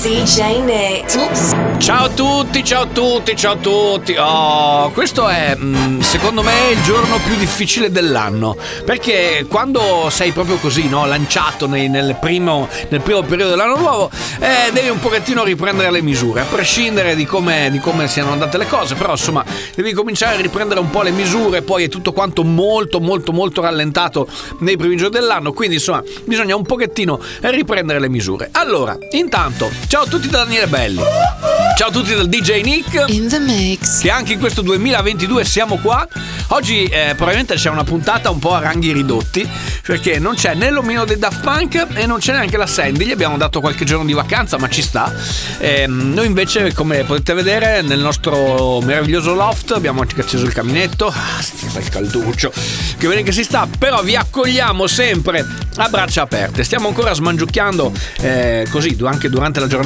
DJ Nick. Ciao a tutti, ciao a tutti, ciao a tutti. Oh, questo è mm, secondo me il giorno più difficile dell'anno. Perché quando sei proprio così, no, lanciato nei- nel, primo, nel primo periodo dell'anno nuovo, eh, devi un pochettino riprendere le misure, a prescindere di come, di come siano andate le cose. Però insomma, devi cominciare a riprendere un po' le misure, poi è tutto quanto molto, molto, molto rallentato nei primi giorni dell'anno. Quindi insomma, bisogna un pochettino riprendere le misure. Allora, intanto, ciao a tutti da Daniele Belli. Ciao a tutti dal DJ Nick. In the mix. Che anche in questo 2022 siamo qua. Oggi eh, probabilmente c'è una puntata un po' a ranghi ridotti perché non c'è né l'omino dei Daft Punk e non c'è neanche la Sandy. Gli abbiamo dato qualche giorno di vacanza, ma ci sta. Ehm, noi invece, come potete vedere, nel nostro meraviglioso loft abbiamo anche acceso il caminetto. Ah, il calduccio. Che bene che si sta, però vi accogliamo sempre a braccia aperte. Stiamo ancora smangiucchiando eh, così anche durante la giornata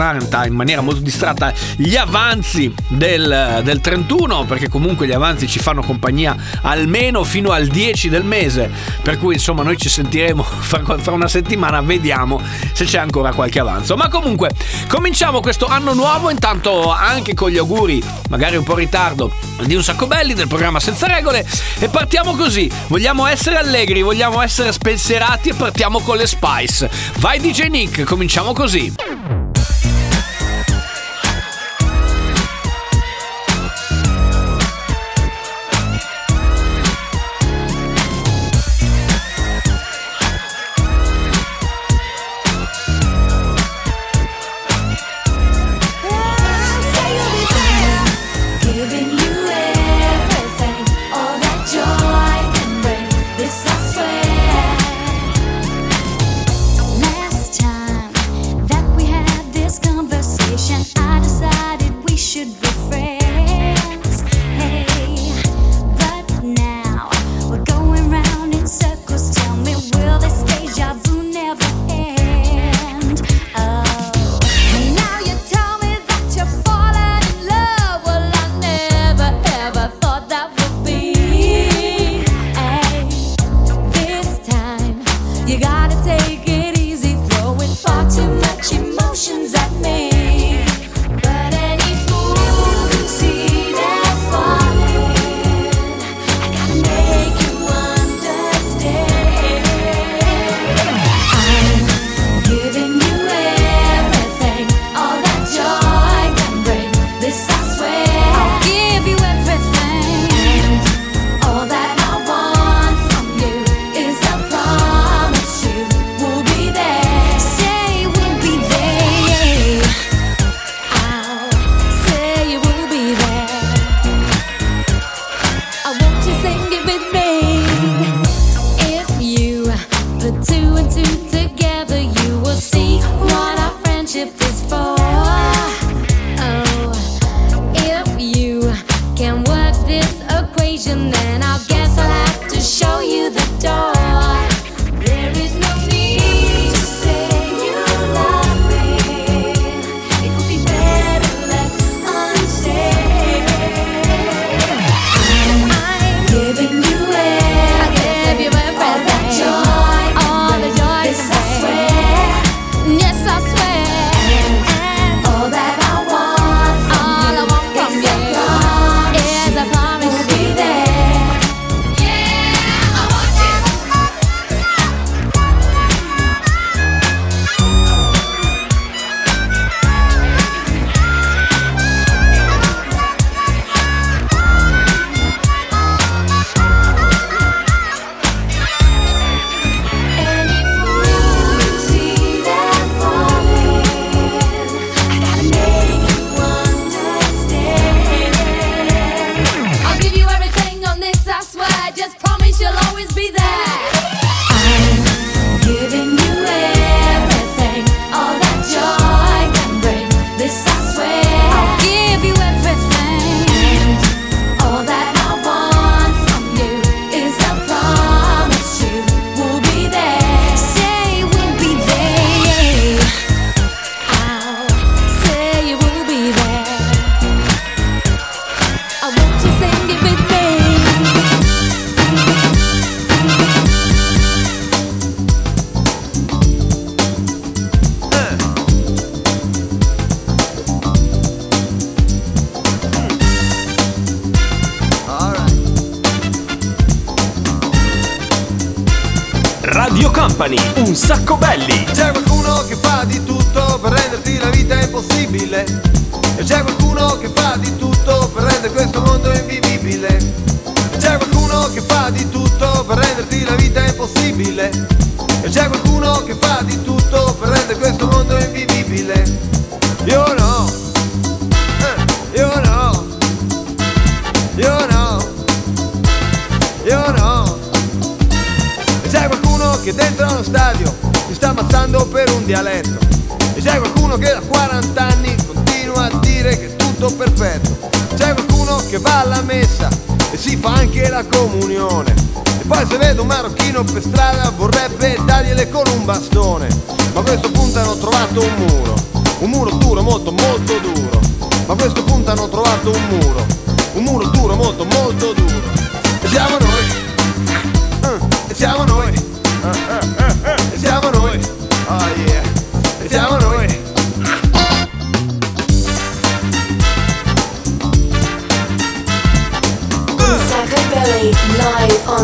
in maniera molto distratta gli avanzi del, del 31 perché comunque gli avanzi ci fanno compagnia almeno fino al 10 del mese per cui insomma noi ci sentiremo fra, fra una settimana vediamo se c'è ancora qualche avanzo. Ma comunque cominciamo questo anno nuovo intanto anche con gli auguri magari un po' in ritardo di un sacco belli del programma senza regole e partiamo così. Vogliamo essere allegri vogliamo essere spensierati e partiamo con le Spice. Vai DJ Nick cominciamo così emotions at me. Renderti la vita impossibile. E c'è qualcuno che fa di tutto per rendere questo mondo invivibile. Io no. Eh, Io no. Io no. Io no. E c'è qualcuno che dentro uno stadio si sta ammazzando per un dialetto. E c'è qualcuno che da 40 anni continua a dire che è tutto perfetto. C'è qualcuno che va alla messa e si fa anche la comunione. Poi se vede un marocchino per strada vorrebbe dargliele con un bastone. Ma a questo punto hanno trovato un muro. Un muro duro, molto molto duro. Ma a questo punto hanno trovato un muro. Un muro duro, molto molto duro. E siamo noi. Eh, E siamo noi. Eh, eh. E siamo noi.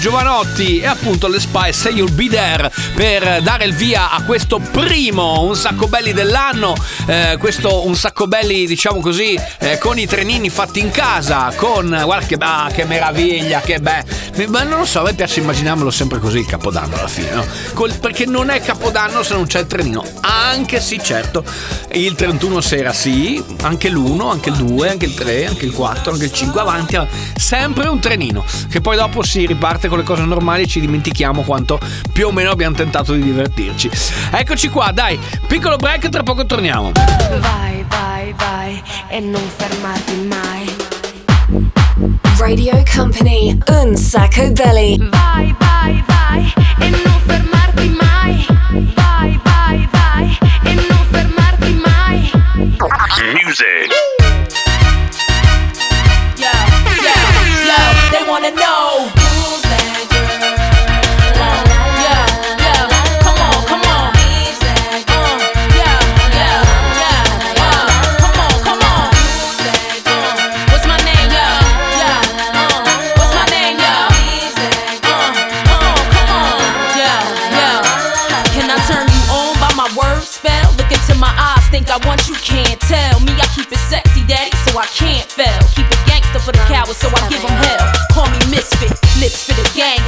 Giovanotti e appunto le Spy Say You'll Be There per dare il via a questo primo Un sacco belli dell'anno, eh, questo Un sacco belli diciamo così eh, con i trenini fatti in casa, con guarda che, ah, che meraviglia, che bello, ma non lo so, a me piace immaginarmelo sempre così il capodanno alla fine, no? Col- perché non è capodanno se non c'è il trenino, anche sì certo, il 31 sera sì, anche l'1, anche il 2, anche il 3, anche il 4, anche il 5 avanti, sempre un trenino, che poi dopo si riparte con le cose normali e ci dimentichiamo quanto più o meno abbiamo tentato di divertirci. Eccoci qua, dai, piccolo break, tra poco torniamo. Vai, vai, vai e non fermarti mai. Radio Company. Un sacco belly. Vai, vai, vai e non fermarti mai. Vai, vai, vai e non fermarti mai. Music. Yo, yo, yo, they wanna know.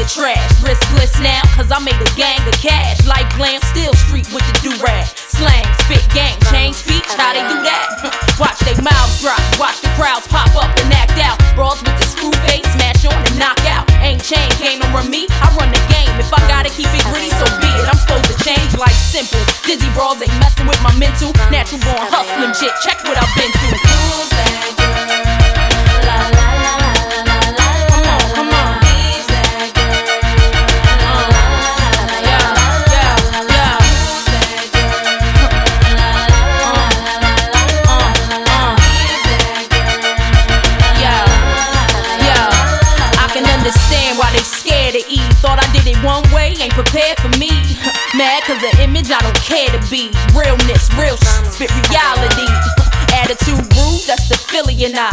The trash. Wrist bliss now, cause I made a gang of cash. Like glam, still street with the do-rag. Slang, spit, gang, change speech, how they do that? Watch they mouths drop, watch the crowds pop up and act out. Brawls with the screw face, smash on and knock out. Ain't chain, no run me, I run the game. If I gotta keep it gritty, so be it. I'm supposed to change like simple. Dizzy brawls ain't messing with my mental. Natural born hustling shit, check what I've been through. bitch, I don't care to be. Realness, real shit, spit reality. Attitude rude, that's the Philly and I.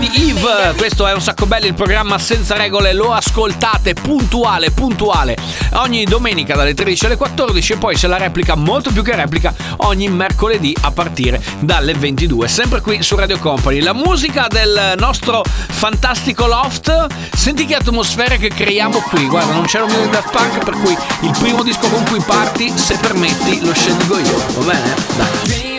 di Eve, questo è un sacco bello il programma senza regole, lo ascoltate puntuale, puntuale ogni domenica dalle 13 alle 14 e poi c'è la replica molto più che replica ogni mercoledì a partire dalle 22, sempre qui su Radio Company. La musica del nostro fantastico loft, senti che atmosfere che creiamo qui, guarda non c'è lo mio Daft Punk per cui il primo disco con cui parti, se permetti, lo scelgo io, va bene? Dai.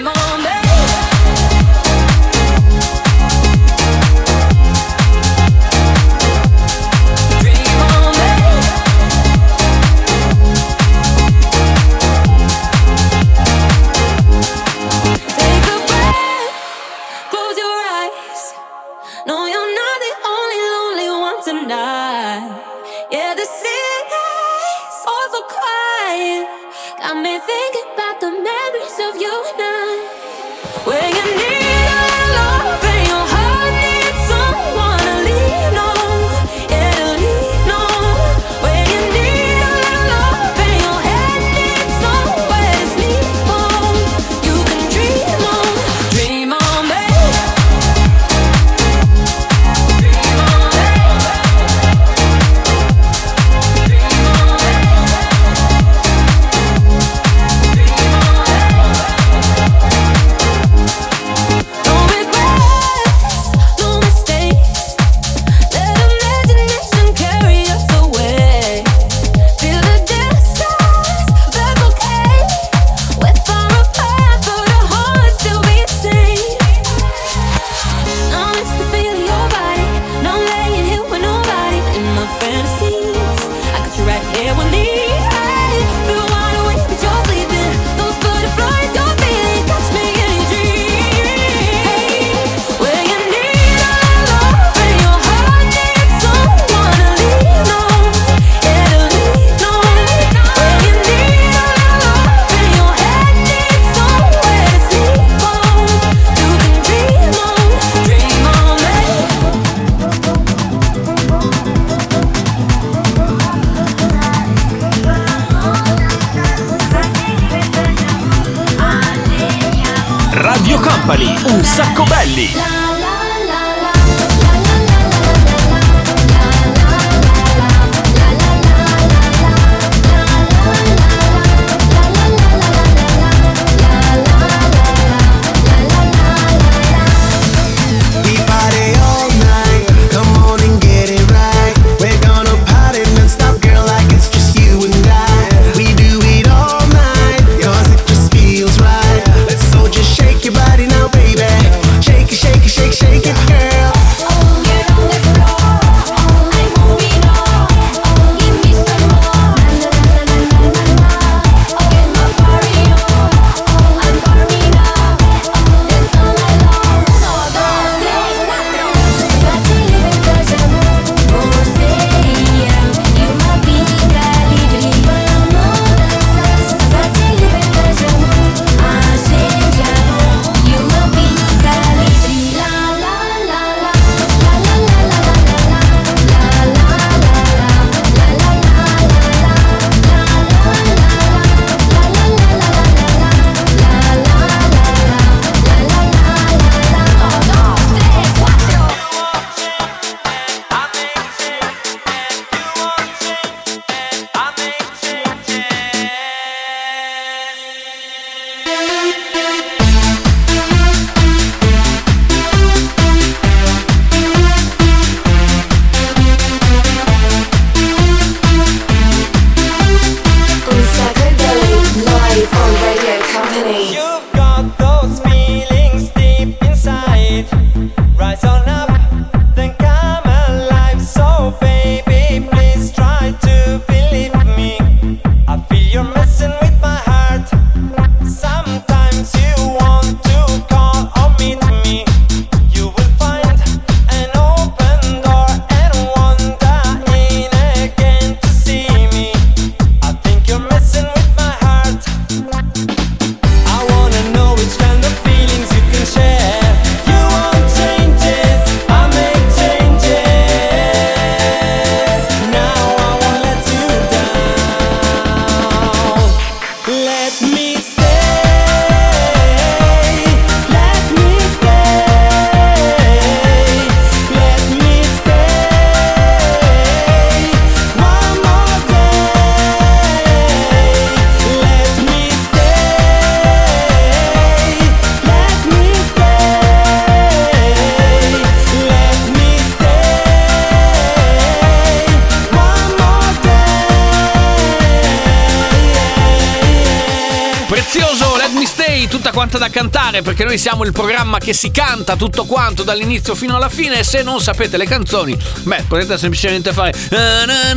cantare perché noi siamo il programma che si canta tutto quanto dall'inizio fino alla fine e se non sapete le canzoni, beh, potete semplicemente fare eh, na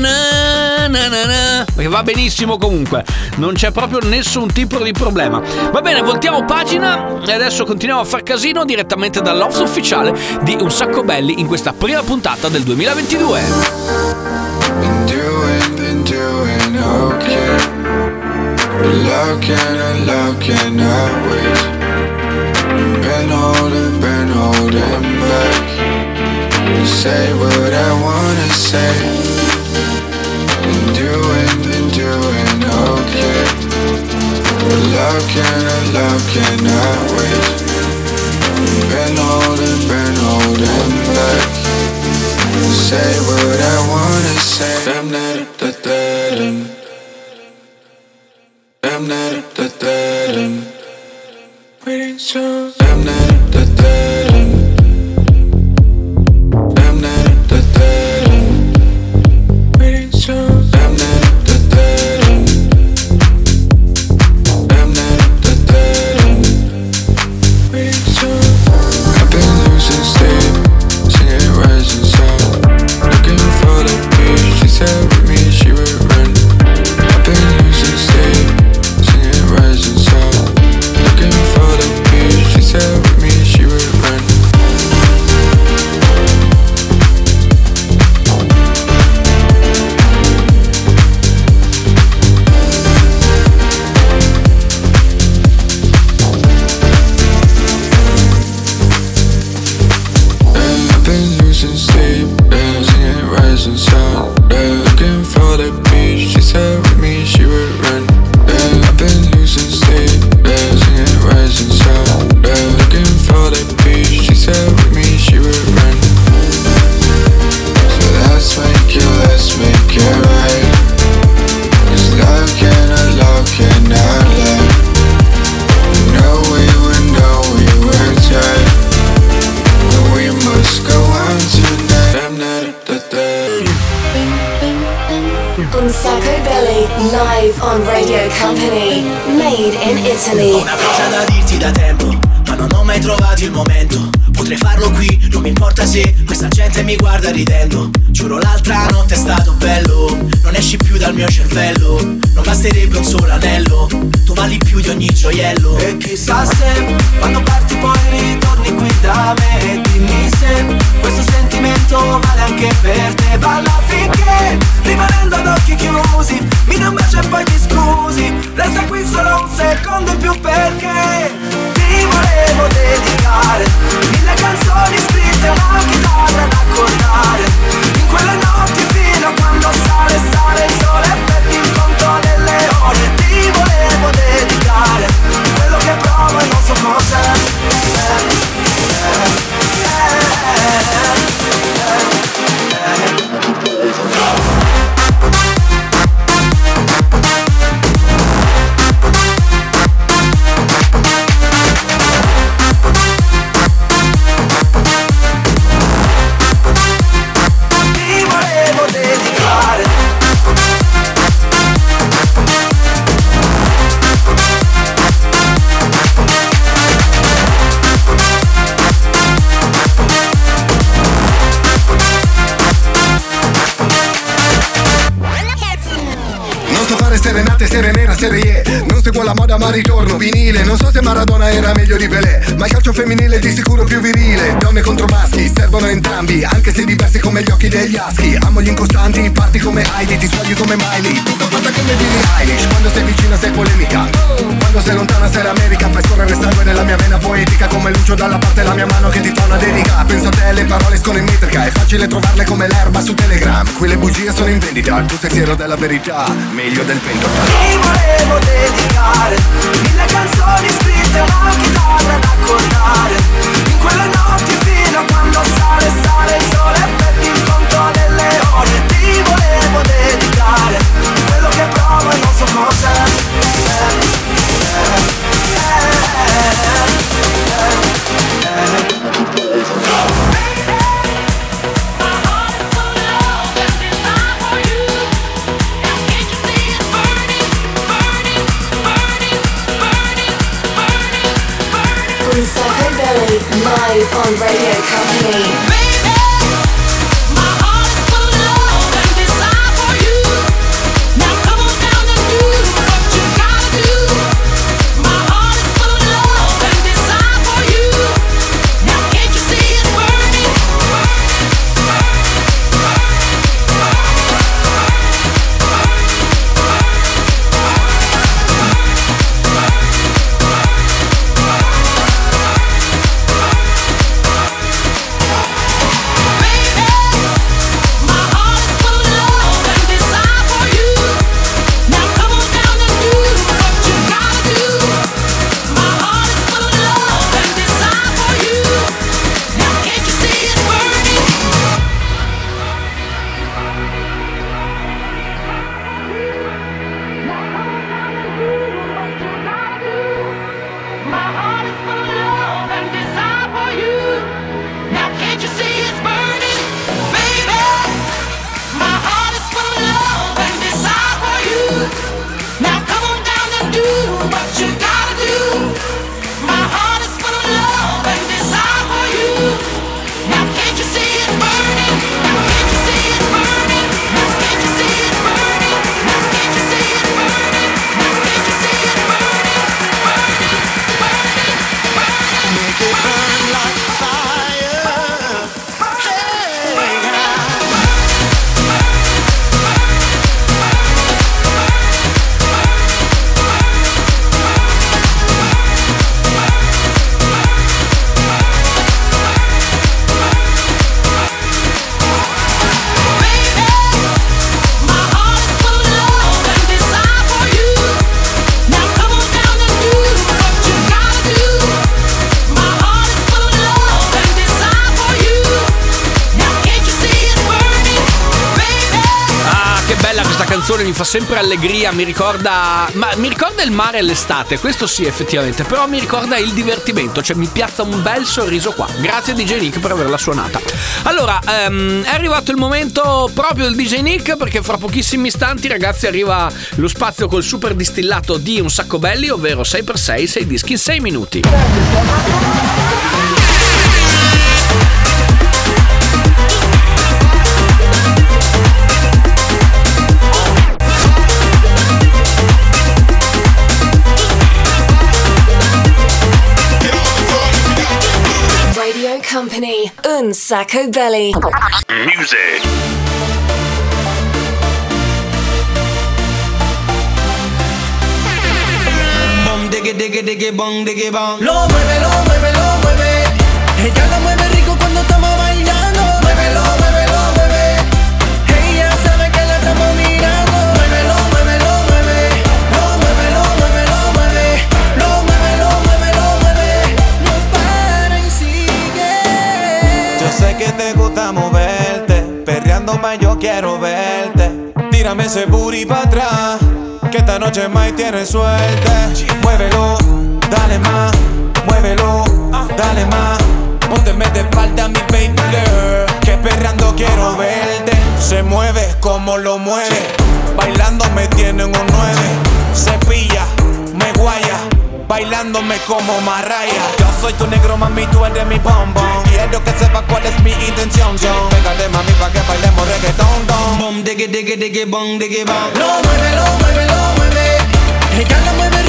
na na perché va benissimo comunque, non c'è proprio nessun tipo di problema. Va bene, voltiamo pagina e adesso continuiamo a far casino direttamente dall'off ufficiale di Un sacco belli in questa prima puntata del 2022. cannot wait. Been holding, been holding back. Say what I wanna say. Togliaschi Amo gli incostanti, parti come Heidi Ti sbagli come Miley. Tutto non fatta come Billie Eilish Quando sei vicina sei polemica. Quando sei lontana sei l'America Fai scorrere sangue nella mia vena poetica Come Lucio dalla parte la mia mano che ti fa una dedica. Penso a te, le parole scono in metrica È facile trovarle come l'erba su Telegram. Qui le bugie sono in vendita Tu sei fiero della verità, meglio del pento Ti volevo dedicare Mille canzoni scritte, una chitarra da accordare In quelle notti fino a quando sale, sale il sole parole ti volevo dedicare Quello che provo e non so cosa eh, eh, eh, fa sempre allegria, mi ricorda. Ma mi ricorda il mare e l'estate, questo sì, effettivamente. Però mi ricorda il divertimento, cioè mi piazza un bel sorriso qua. Grazie DJ Nick per averla suonata. Allora, ehm, è arrivato il momento proprio del DJ Nick, perché fra pochissimi istanti, ragazzi, arriva lo spazio col super distillato di un sacco belli, ovvero 6x6, 6 dischi in 6 minuti. Company, sacco belly. Music. Bom, diggy, diggy, diggy, bong, diggy, bong. Lo mueve, lo mueve, lo mueve. Ella lo mueve quiero verte. Tírame ese booty para atrás, que esta noche más tienes suerte. Muévelo, dale más, muévelo, dale más. Pónteme de espalda mi baby girl, que perreando quiero verte. Se mueve como lo mueve, bailando me tiene un nueve. Se pilla, me guaya. Bailándome como Marraya Yo soy tu negro, mami, tú eres mi bombón Quiero que sepa cuál es mi intención, John Pégate, mami, pa' que bailemos reggaetón, don Bom, diggy, diggy, diggy, bong, diggy, bong. Lo mueve, lo mueve, lo mueve. Ella lo mueve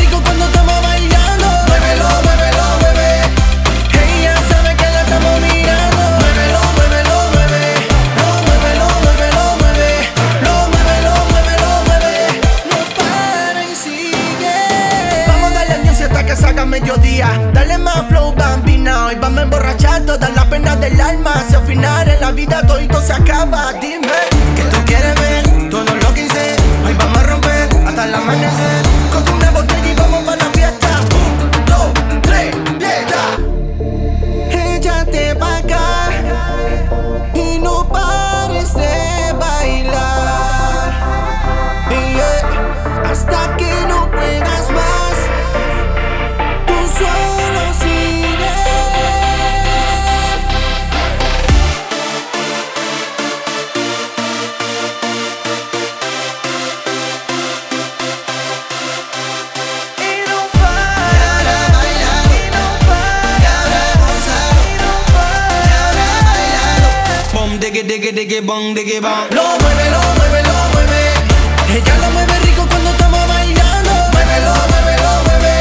Dale más flow, bambina. Hoy vamos a emborrachar todas las penas del alma. Si al final en la vida todo se acaba, dime que tú quieres ver todo lo que hice. Hoy vamos a romper hasta el amanecer. Diggy, bong, diggy, bong. Lo mueve, lo mueve, lo mueve. Ella lo mueve rico cuando estamos bailando. Muévelo, muévelo, mueve.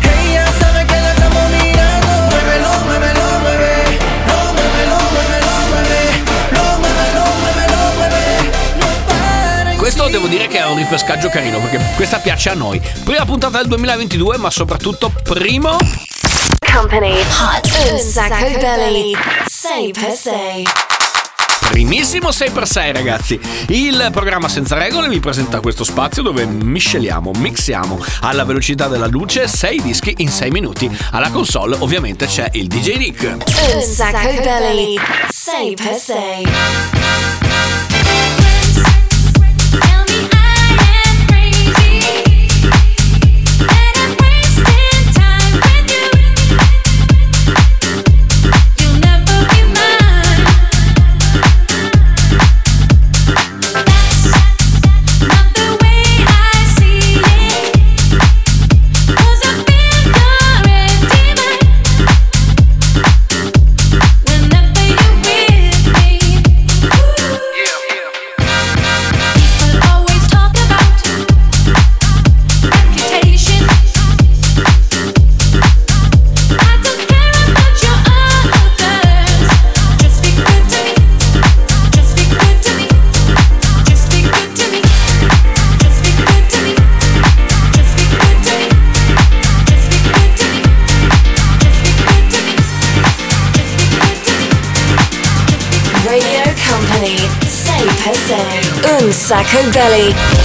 Ella sabe que la estamos mirando. Muévelo, muévelo, mueve. Lo mueve, lo mueve, lo mueve. Lo mueve, lo mueve, lo mueve. Non para Questo devo dire che è un ripescaggio carino perché questa piace a noi. Prima puntata del 2022, ma soprattutto primo. Company. Hot. Un sacco belly. Say per se primissimo 6x6 ragazzi. Il programma senza regole vi presenta questo spazio dove misceliamo, mixiamo alla velocità della luce 6 dischi in 6 minuti. Alla console ovviamente c'è il DJ Nick. Un sacco belli, 6x6. Shelley.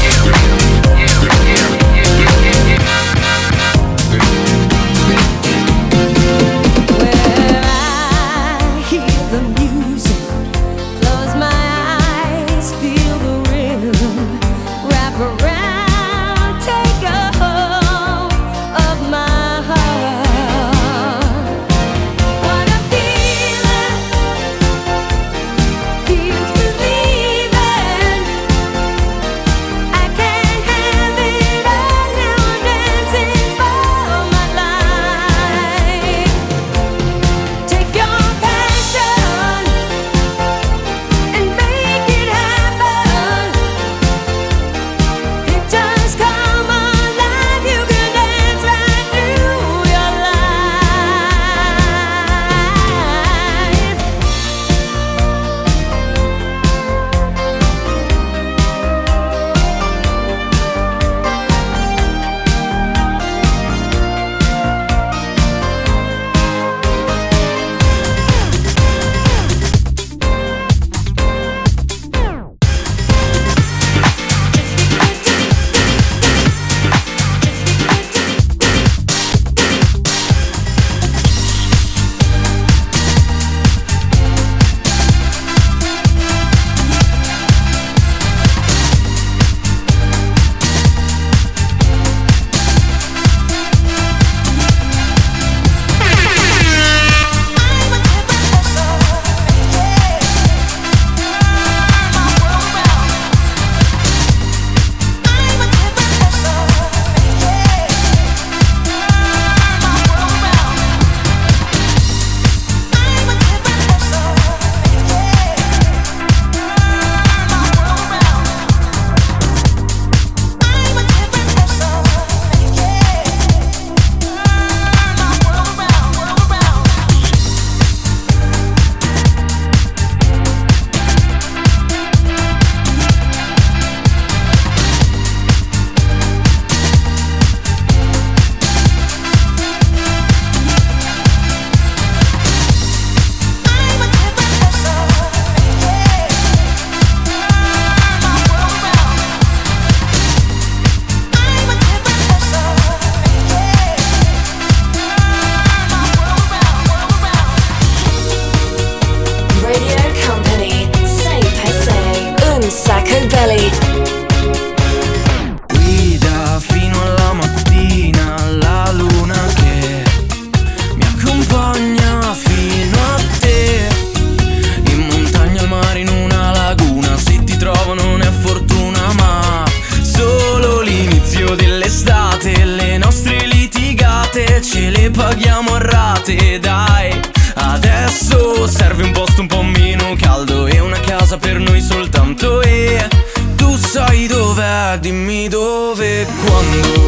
Ce le paghiamo a rate, dai. Adesso serve un posto un po' meno caldo E una casa per noi soltanto E tu sai dov'è, dimmi dove e quando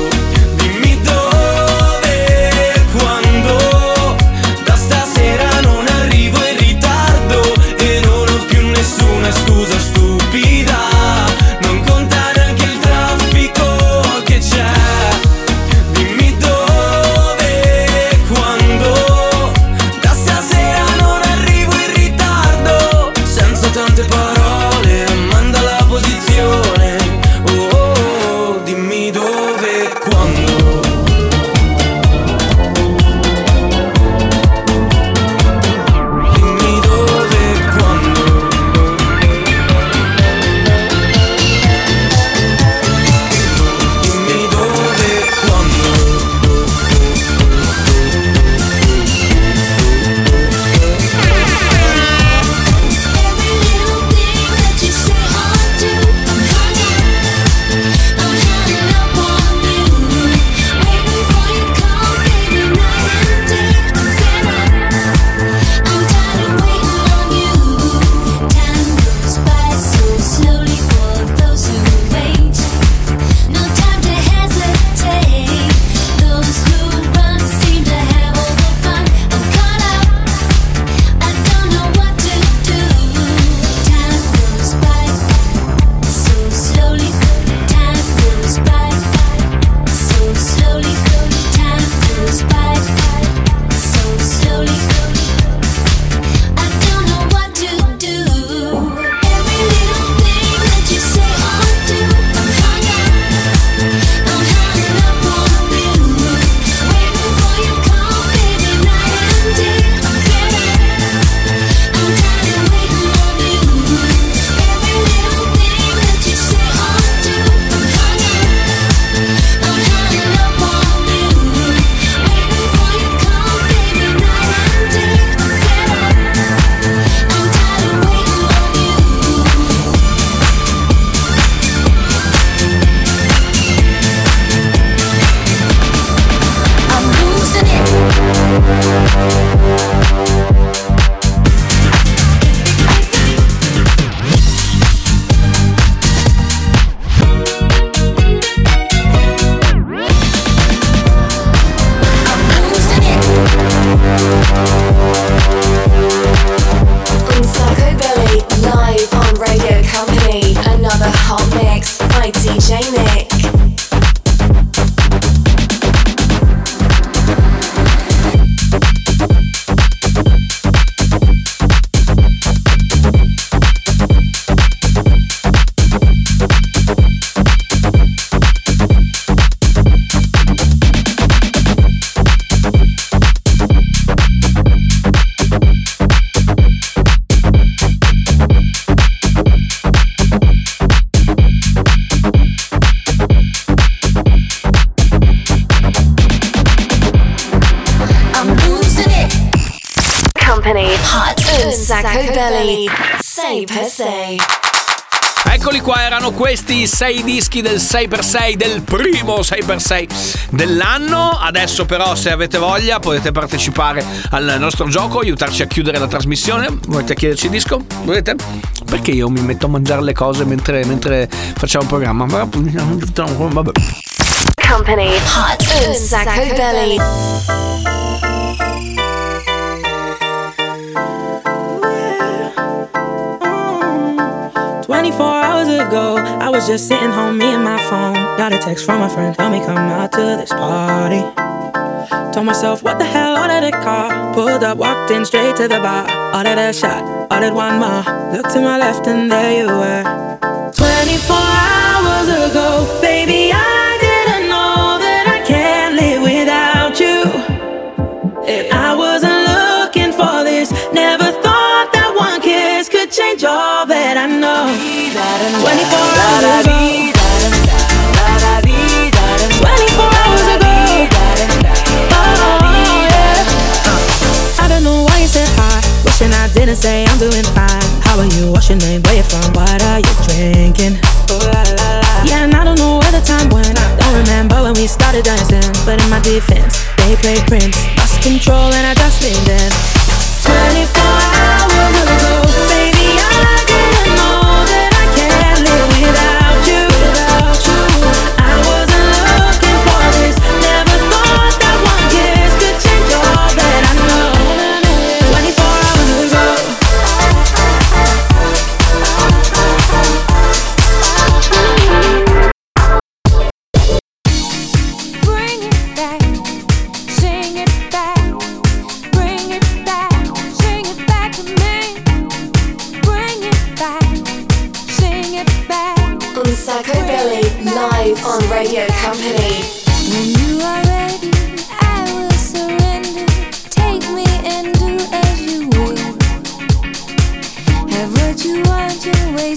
by DJ Nick. questi sei dischi del 6x6, del primo 6x6 dell'anno. Adesso però se avete voglia potete partecipare al nostro gioco, aiutarci a chiudere la trasmissione. Volete chiederci il disco? Volete? Perché io mi metto a mangiare le cose mentre, mentre facciamo il programma? Vabbè. Company Hot un sacco belli. 24 hours ago, I was just sitting home, me and my phone. Got a text from a friend, tell me come out to this party. Told myself, what the hell, ordered a car. Pulled up, walked in straight to the bar. Ordered a shot, ordered one more. Looked to my left and there you were. 24 hours ago, baby. Didn't say I'm doing fine. How are you? What's your name? Where you from? What are you drinking? Yeah, and I don't know where the time went. Don't remember when we started dancing. But in my defense, they played Prince. Lost control and I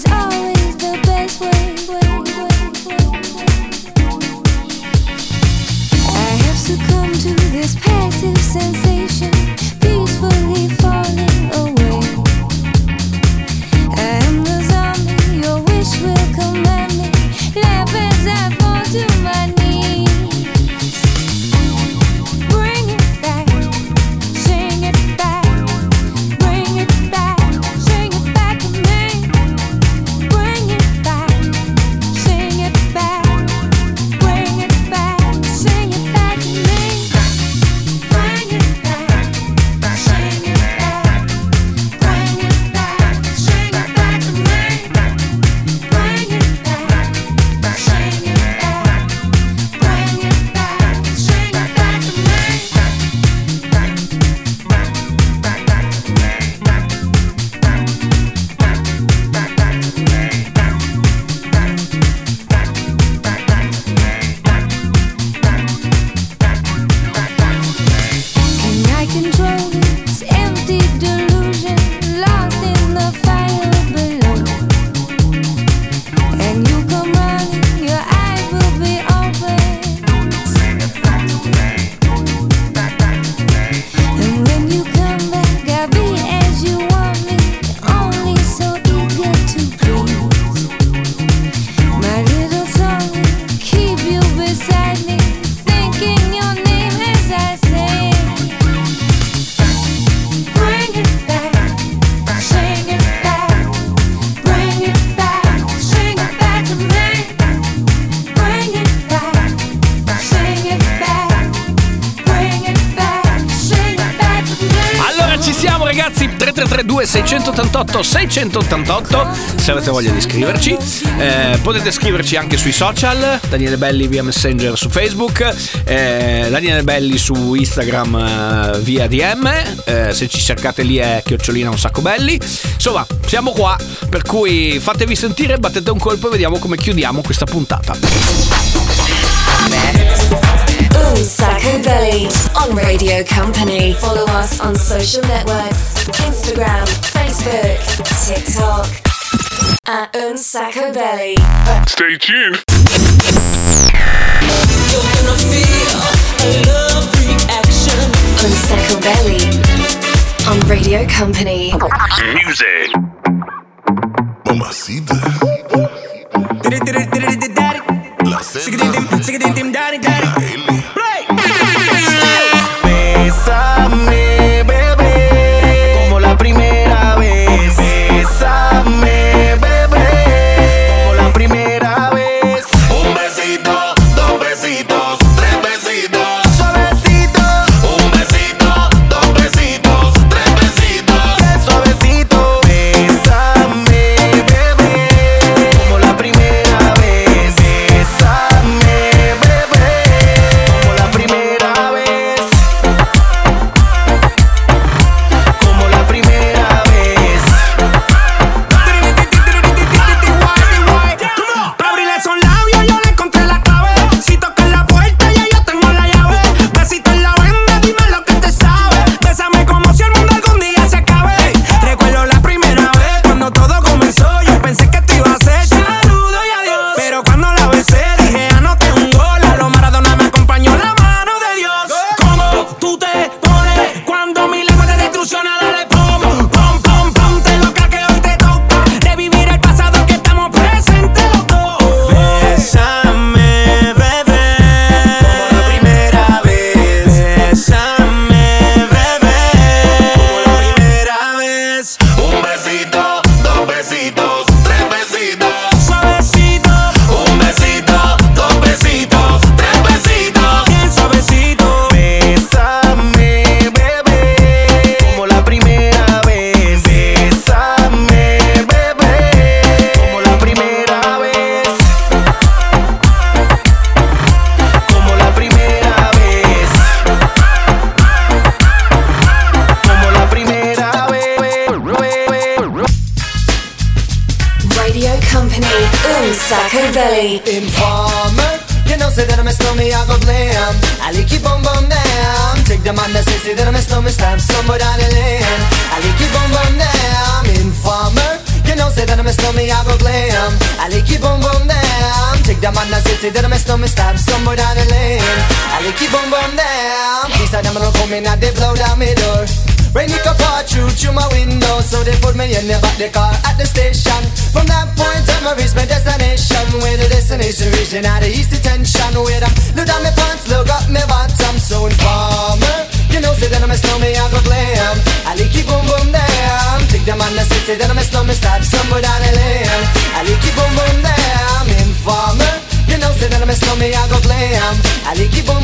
always. 688 688 se avete voglia di scriverci. Eh, potete scriverci anche sui social, Daniele Belli via Messenger su Facebook, eh, Daniele Belli su Instagram eh, via DM, eh, se ci cercate lì è chiocciolina un sacco belli. Insomma, siamo qua, per cui fatevi sentire, battete un colpo e vediamo come chiudiamo questa puntata. Beh. on Sacco Belly on Radio Company. Follow us on social networks Instagram, Facebook, TikTok at Unsacco Belly. Stay tuned. You're gonna feel a love reaction. Unsacco Belly on Radio Company. Music. Mamacita. La senda. Them in and they blow down my door. Rain it up through through my window So they put me in the back the car at the station. From that point on I reached my destination Where the destination region at the east detention Where I look down my pants, look up my bottom. So informer You know say that I'm a snowman, I go glam. I like keep boom boom down Take the man that say say that I'm a snowman Start somewhere down the lane. I like keep boom boom down Informer you know, say that I'm a snowman, I go glam. I like keep boom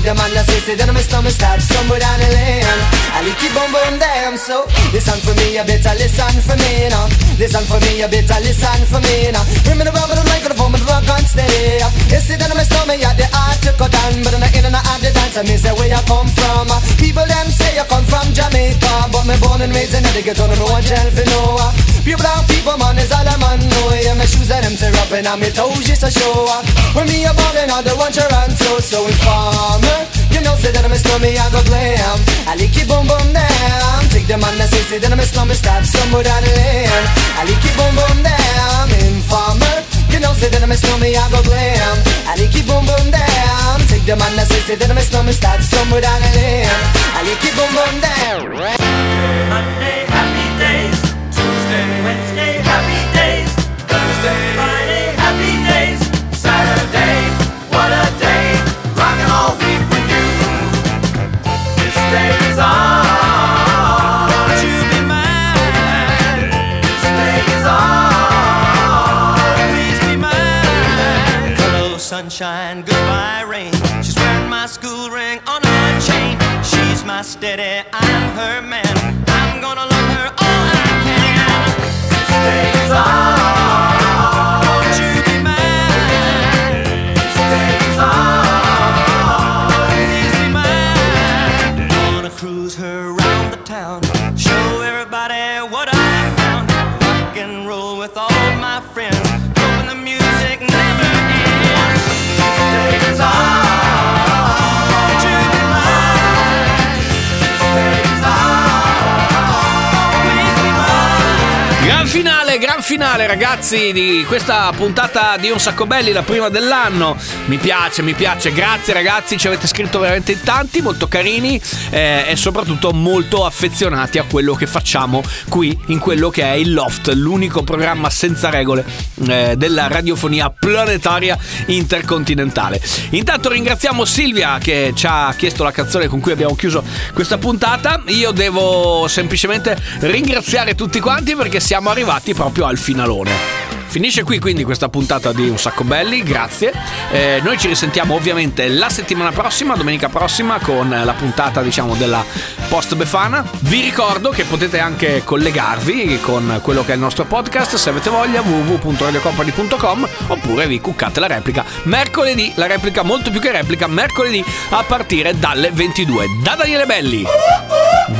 boom down Take the man that say, say that I'm a snowman Start somewhere down the lane I like keep boom boom down So, listen for me, you better listen for me now Listen for me, you better listen for me now Bring me the rubber, the microphone, but the rock on steady You see that I'm a snowman, yeah, the art to cut down But I'm not in and out the dance, mean, say where you come from. People them say you come from Jamaica But me born and raised in the ghetto, no one tell for no Pure brown people, man, is all I'm on know Yeah, my shoes and them tear up and on my toes just to show up When me a ballin', I don't want your so So informer, you know, say that I'm a snowman, I go glam. I like it boom boom down. Take the man that say, say that I'm a snowman, stop somewhere down the lane I like it boom boom down. Informer, you know, say that I'm a snowman, I go glam. I like it boom boom down. Take the man that say, say that I'm a snowman, stop somewhere down the lane I like it boom boom down. Monday. Wednesday, happy days. Thursday, Friday, finale, ragazzi di questa puntata di Un Sacco Belli, la prima dell'anno. Mi piace, mi piace, grazie ragazzi, ci avete scritto veramente in tanti, molto carini eh, e soprattutto molto affezionati a quello che facciamo qui in quello che è il Loft, l'unico programma senza regole eh, della radiofonia planetaria intercontinentale. Intanto ringraziamo Silvia che ci ha chiesto la canzone con cui abbiamo chiuso questa puntata. Io devo semplicemente ringraziare tutti quanti perché siamo arrivati proprio al finalone. Finisce qui quindi questa puntata di Un Sacco Belli, grazie. Eh, noi ci risentiamo ovviamente la settimana prossima, domenica prossima, con la puntata diciamo della post Befana. Vi ricordo che potete anche collegarvi con quello che è il nostro podcast se avete voglia www.radiocompany.com oppure vi cuccate la replica mercoledì, la replica molto più che replica, mercoledì a partire dalle 22. Da Daniele Belli,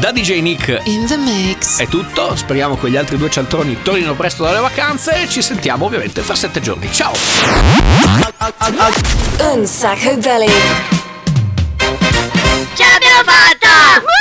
da DJ Nick In the mix. è tutto, speriamo che gli altri due cialtroni tornino presto dalle vacanze e ci sentiamo ovviamente fra sette giorni. Ciao! Un Sacco Belly. Ce l'abbiamo fatta!